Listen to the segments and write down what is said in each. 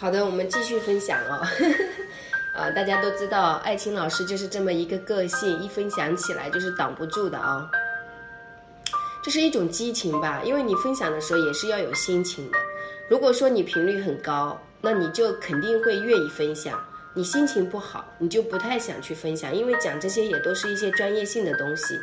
好的，我们继续分享哦。啊，大家都知道，爱情老师就是这么一个个性，一分享起来就是挡不住的啊。这是一种激情吧，因为你分享的时候也是要有心情的。如果说你频率很高，那你就肯定会愿意分享。你心情不好，你就不太想去分享，因为讲这些也都是一些专业性的东西。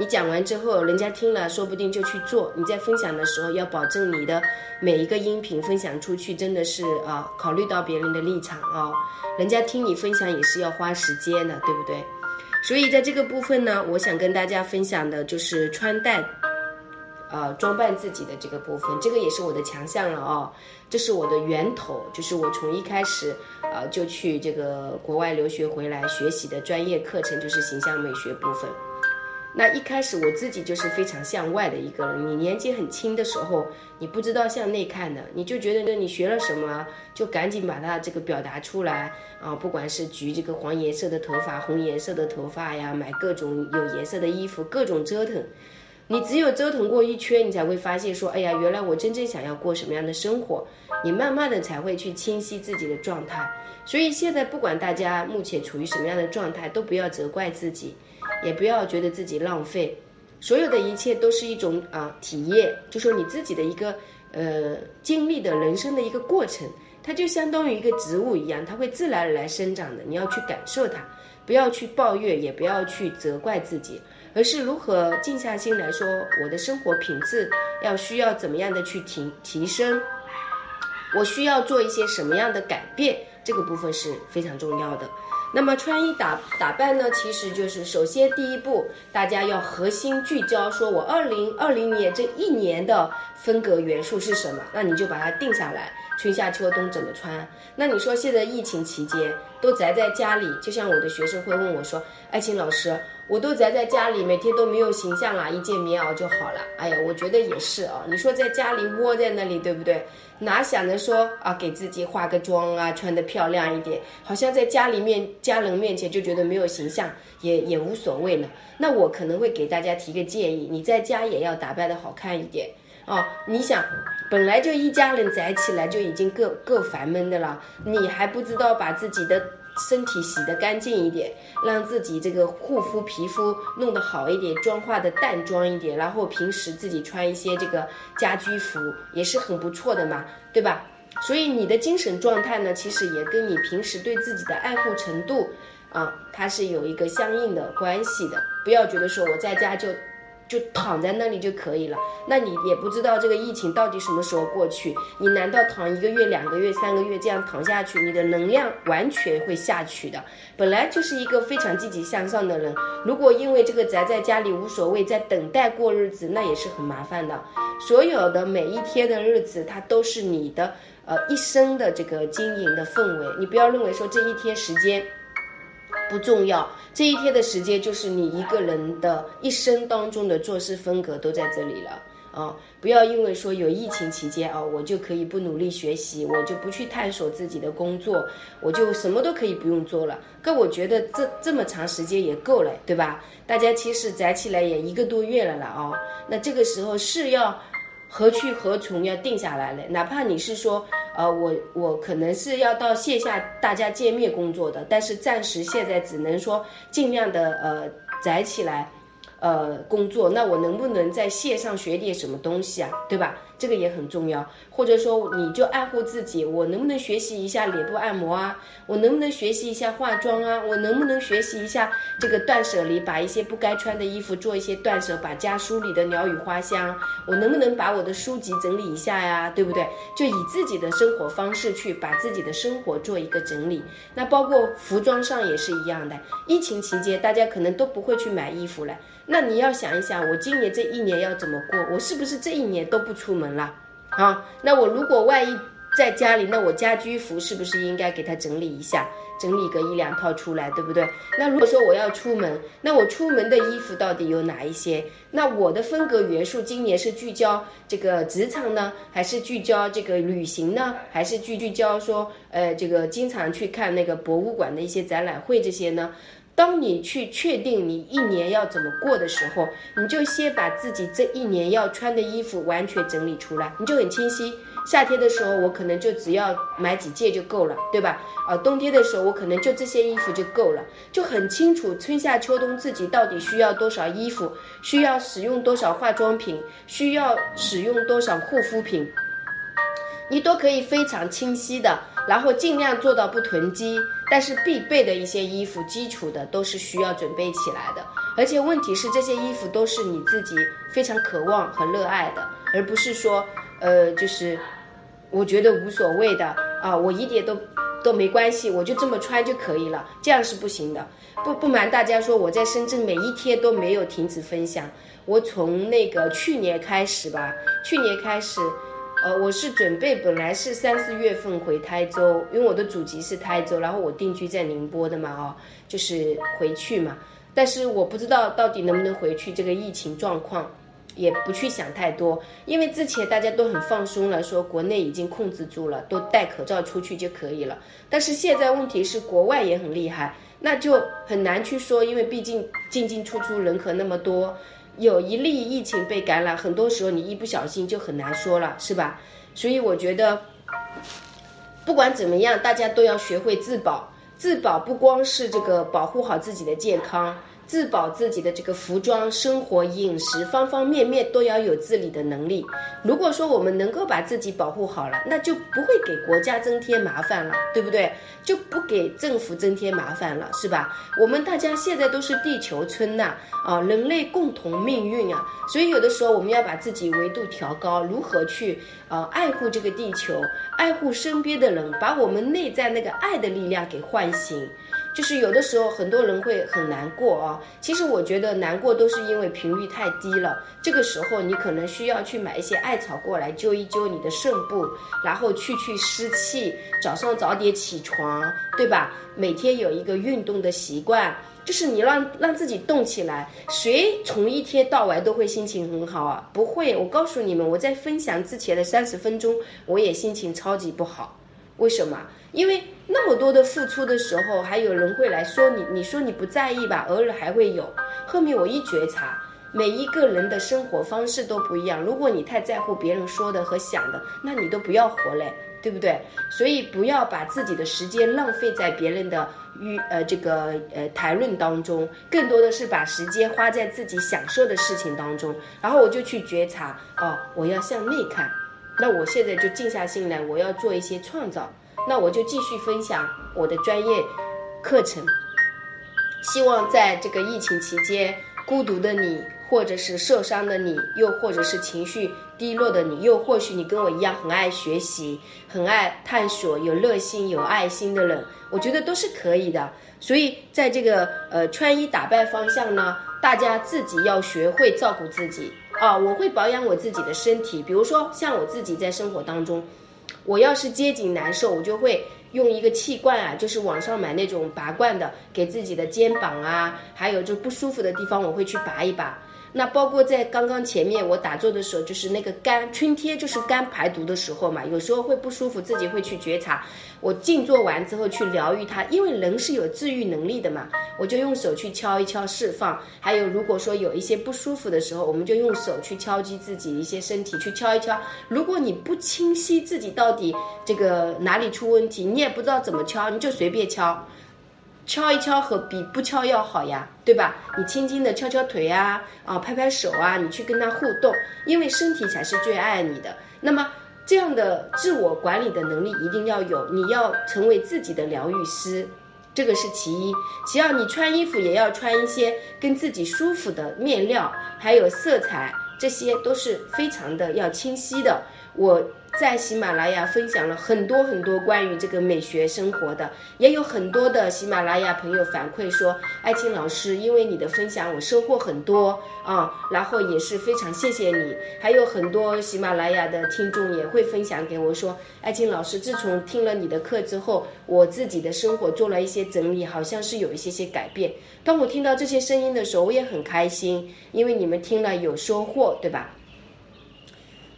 你讲完之后，人家听了，说不定就去做。你在分享的时候，要保证你的每一个音频分享出去，真的是啊，考虑到别人的立场啊。人家听你分享也是要花时间的，对不对？所以在这个部分呢，我想跟大家分享的就是穿戴，呃，装扮自己的这个部分，这个也是我的强项了哦。这是我的源头，就是我从一开始啊就去这个国外留学回来学习的专业课程，就是形象美学部分。那一开始我自己就是非常向外的一个人。你年纪很轻的时候，你不知道向内看的，你就觉得呢，你学了什么，就赶紧把它这个表达出来啊！不管是焗这个黄颜色的头发、红颜色的头发呀，买各种有颜色的衣服，各种折腾。你只有折腾过一圈，你才会发现说，哎呀，原来我真正想要过什么样的生活。你慢慢的才会去清晰自己的状态。所以现在不管大家目前处于什么样的状态，都不要责怪自己。也不要觉得自己浪费，所有的一切都是一种啊体验，就说你自己的一个呃经历的人生的一个过程，它就相当于一个植物一样，它会自然而然生长的。你要去感受它，不要去抱怨，也不要去责怪自己，而是如何静下心来说，我的生活品质要需要怎么样的去提提升，我需要做一些什么样的改变，这个部分是非常重要的。那么穿衣打打扮呢，其实就是首先第一步，大家要核心聚焦，说我二零二零年这一年的风格元素是什么？那你就把它定下来，春夏秋冬怎么穿？那你说现在疫情期间都宅在家里，就像我的学生会问我说：“爱情老师。”我都宅在家里，每天都没有形象啦，一件棉袄就好了。哎呀，我觉得也是啊。你说在家里窝在那里，对不对？哪想着说啊，给自己化个妆啊，穿得漂亮一点，好像在家里面家人面前就觉得没有形象，也也无所谓了。那我可能会给大家提个建议，你在家也要打扮的好看一点哦。你想，本来就一家人宅起来就已经够够烦闷的了，你还不知道把自己的。身体洗得干净一点，让自己这个护肤皮肤弄得好一点，妆化的淡妆一点，然后平时自己穿一些这个家居服也是很不错的嘛，对吧？所以你的精神状态呢，其实也跟你平时对自己的爱护程度啊，它是有一个相应的关系的。不要觉得说我在家就。就躺在那里就可以了，那你也不知道这个疫情到底什么时候过去，你难道躺一个月、两个月、三个月这样躺下去，你的能量完全会下去的。本来就是一个非常积极向上的人，如果因为这个宅在家里无所谓，在等待过日子，那也是很麻烦的。所有的每一天的日子，它都是你的呃一生的这个经营的氛围，你不要认为说这一天时间。不重要，这一天的时间就是你一个人的一生当中的做事风格都在这里了啊！不要因为说有疫情期间啊，我就可以不努力学习，我就不去探索自己的工作，我就什么都可以不用做了。可我觉得这这么长时间也够了，对吧？大家其实宅起来也一个多月了了啊，那这个时候是要何去何从要定下来了，哪怕你是说。呃，我我可能是要到线下大家见面工作的，但是暂时现在只能说尽量的呃宅起来。呃，工作那我能不能在线上学点什么东西啊？对吧？这个也很重要。或者说，你就爱护自己，我能不能学习一下脸部按摩啊？我能不能学习一下化妆啊？我能不能学习一下这个断舍离，把一些不该穿的衣服做一些断舍，把家梳理的鸟语花香？我能不能把我的书籍整理一下呀？对不对？就以自己的生活方式去把自己的生活做一个整理。那包括服装上也是一样的。疫情期间，大家可能都不会去买衣服了。那你要想一想，我今年这一年要怎么过？我是不是这一年都不出门了？啊，那我如果万一在家里，那我家居服是不是应该给它整理一下，整理个一两套出来，对不对？那如果说我要出门，那我出门的衣服到底有哪一些？那我的风格元素今年是聚焦这个职场呢，还是聚焦这个旅行呢？还是聚聚焦说，呃，这个经常去看那个博物馆的一些展览会这些呢？当你去确定你一年要怎么过的时候，你就先把自己这一年要穿的衣服完全整理出来，你就很清晰。夏天的时候我可能就只要买几件就够了，对吧？啊，冬天的时候我可能就这些衣服就够了，就很清楚春夏秋冬自己到底需要多少衣服，需要使用多少化妆品，需要使用多少护肤品，你都可以非常清晰的，然后尽量做到不囤积。但是必备的一些衣服，基础的都是需要准备起来的。而且问题是，这些衣服都是你自己非常渴望和热爱的，而不是说，呃，就是我觉得无所谓的啊，我一点都都没关系，我就这么穿就可以了，这样是不行的。不不瞒大家说，我在深圳每一天都没有停止分享。我从那个去年开始吧，去年开始，呃，我是准备本来是三四月份回台州，因为我的祖籍是台州，然后我定居在宁波的嘛，哦，就是回去嘛。但是我不知道到底能不能回去，这个疫情状况，也不去想太多，因为之前大家都很放松了，说国内已经控制住了，都戴口罩出去就可以了。但是现在问题是国外也很厉害，那就很难去说，因为毕竟进进出出人口那么多，有一例疫情被感染，很多时候你一不小心就很难说了，是吧？所以我觉得，不管怎么样，大家都要学会自保。自保不光是这个保护好自己的健康。自保自己的这个服装、生活、饮食方方面面都要有自理的能力。如果说我们能够把自己保护好了，那就不会给国家增添麻烦了，对不对？就不给政府增添麻烦了，是吧？我们大家现在都是地球村呐，啊，人类共同命运啊，所以有的时候我们要把自己维度调高，如何去呃爱护这个地球，爱护身边的人，把我们内在那个爱的力量给唤醒。就是有的时候很多人会很难过啊，其实我觉得难过都是因为频率太低了。这个时候你可能需要去买一些艾草过来灸一灸你的肾部，然后去去湿气，早上早点起床，对吧？每天有一个运动的习惯，就是你让让自己动起来。谁从一天到晚都会心情很好啊？不会，我告诉你们，我在分享之前的三十分钟，我也心情超级不好。为什么？因为那么多的付出的时候，还有人会来说你，你说你不在意吧，偶尔还会有。后面我一觉察，每一个人的生活方式都不一样。如果你太在乎别人说的和想的，那你都不要活嘞，对不对？所以不要把自己的时间浪费在别人的与呃这个呃谈论当中，更多的是把时间花在自己享受的事情当中。然后我就去觉察，哦，我要向内看。那我现在就静下心来，我要做一些创造。那我就继续分享我的专业课程，希望在这个疫情期间，孤独的你，或者是受伤的你，又或者是情绪低落的你，又或许你跟我一样很爱学习、很爱探索、有热心、有爱心的人，我觉得都是可以的。所以在这个呃穿衣打扮方向呢，大家自己要学会照顾自己啊。我会保养我自己的身体，比如说像我自己在生活当中。我要是肩颈难受，我就会用一个气罐啊，就是网上买那种拔罐的，给自己的肩膀啊，还有就不舒服的地方，我会去拔一拔。那包括在刚刚前面我打坐的时候，就是那个肝，春天就是肝排毒的时候嘛，有时候会不舒服，自己会去觉察。我静坐完之后去疗愈它，因为人是有治愈能力的嘛，我就用手去敲一敲释放。还有如果说有一些不舒服的时候，我们就用手去敲击自己一些身体，去敲一敲。如果你不清晰自己到底这个哪里出问题，你也不知道怎么敲，你就随便敲。敲一敲和比不敲要好呀，对吧？你轻轻的敲敲腿啊，啊，拍拍手啊，你去跟他互动，因为身体才是最爱你的。那么这样的自我管理的能力一定要有，你要成为自己的疗愈师，这个是其一。其二，你穿衣服也要穿一些跟自己舒服的面料，还有色彩，这些都是非常的要清晰的。我。在喜马拉雅分享了很多很多关于这个美学生活的，也有很多的喜马拉雅朋友反馈说，爱青老师，因为你的分享我收获很多啊，然后也是非常谢谢你。还有很多喜马拉雅的听众也会分享给我说，爱青老师，自从听了你的课之后，我自己的生活做了一些整理，好像是有一些些改变。当我听到这些声音的时候，我也很开心，因为你们听了有收获，对吧？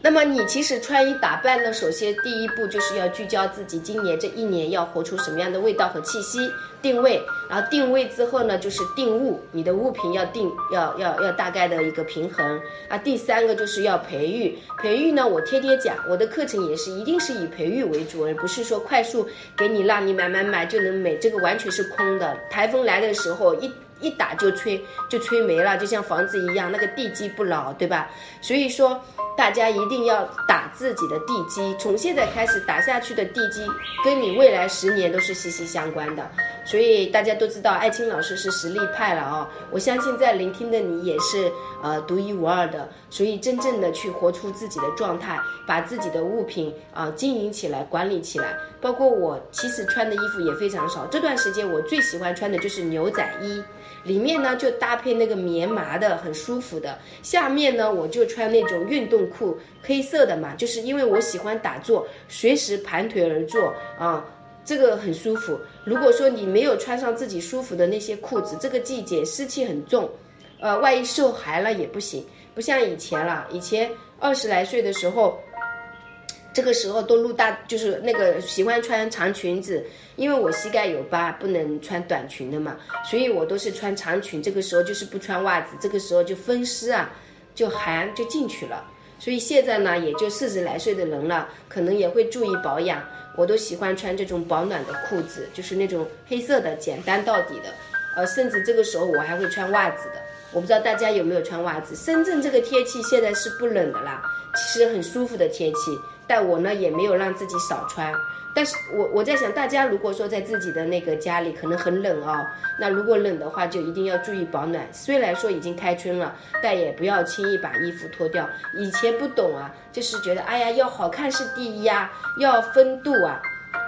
那么你其实穿衣打扮呢，首先第一步就是要聚焦自己今年这一年要活出什么样的味道和气息，定位。然后定位之后呢，就是定物，你的物品要定，要要要大概的一个平衡。啊，第三个就是要培育，培育呢，我天天讲，我的课程也是一定是以培育为主，而不是说快速给你让你买买买就能美，这个完全是空的。台风来的时候一。一打就吹，就吹没了，就像房子一样，那个地基不牢，对吧？所以说，大家一定要打自己的地基，从现在开始打下去的地基，跟你未来十年都是息息相关的。所以大家都知道，艾青老师是实力派了啊！我相信在聆听的你也是呃独一无二的。所以真正的去活出自己的状态，把自己的物品啊经营起来、管理起来。包括我其实穿的衣服也非常少，这段时间我最喜欢穿的就是牛仔衣。里面呢就搭配那个棉麻的，很舒服的。下面呢我就穿那种运动裤，黑色的嘛，就是因为我喜欢打坐，随时盘腿而坐啊，这个很舒服。如果说你没有穿上自己舒服的那些裤子，这个季节湿气很重，呃，万一受寒了也不行。不像以前了，以前二十来岁的时候。这个时候都露大，就是那个喜欢穿长裙子，因为我膝盖有疤，不能穿短裙的嘛，所以我都是穿长裙。这个时候就是不穿袜子，这个时候就风湿啊，就寒就进去了。所以现在呢，也就四十来岁的人了，可能也会注意保养。我都喜欢穿这种保暖的裤子，就是那种黑色的，简单到底的。呃，甚至这个时候我还会穿袜子的。我不知道大家有没有穿袜子？深圳这个天气现在是不冷的啦，其实很舒服的天气。但我呢也没有让自己少穿，但是我我在想，大家如果说在自己的那个家里可能很冷哦，那如果冷的话就一定要注意保暖。虽然说已经开春了，但也不要轻易把衣服脱掉。以前不懂啊，就是觉得哎呀要好看是第一呀，要风度啊，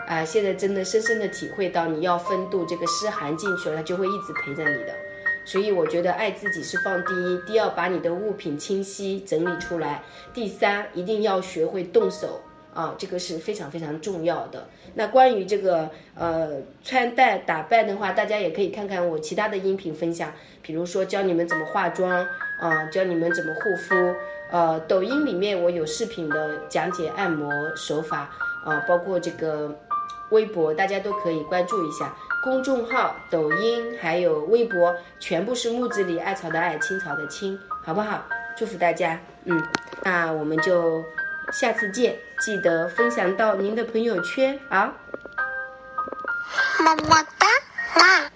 啊现在真的深深的体会到你要风度，这个湿寒进去了它就会一直陪着你的。所以我觉得爱自己是放第一，第二把你的物品清晰整理出来，第三一定要学会动手啊，这个是非常非常重要的。那关于这个呃穿戴打扮的话，大家也可以看看我其他的音频分享，比如说教你们怎么化妆啊，教你们怎么护肤，呃，抖音里面我有视频的讲解按摩手法啊，包括这个微博，大家都可以关注一下。公众号、抖音还有微博，全部是木子李艾草的艾，青草的青，好不好？祝福大家，嗯，那我们就下次见，记得分享到您的朋友圈啊。么么哒，啦。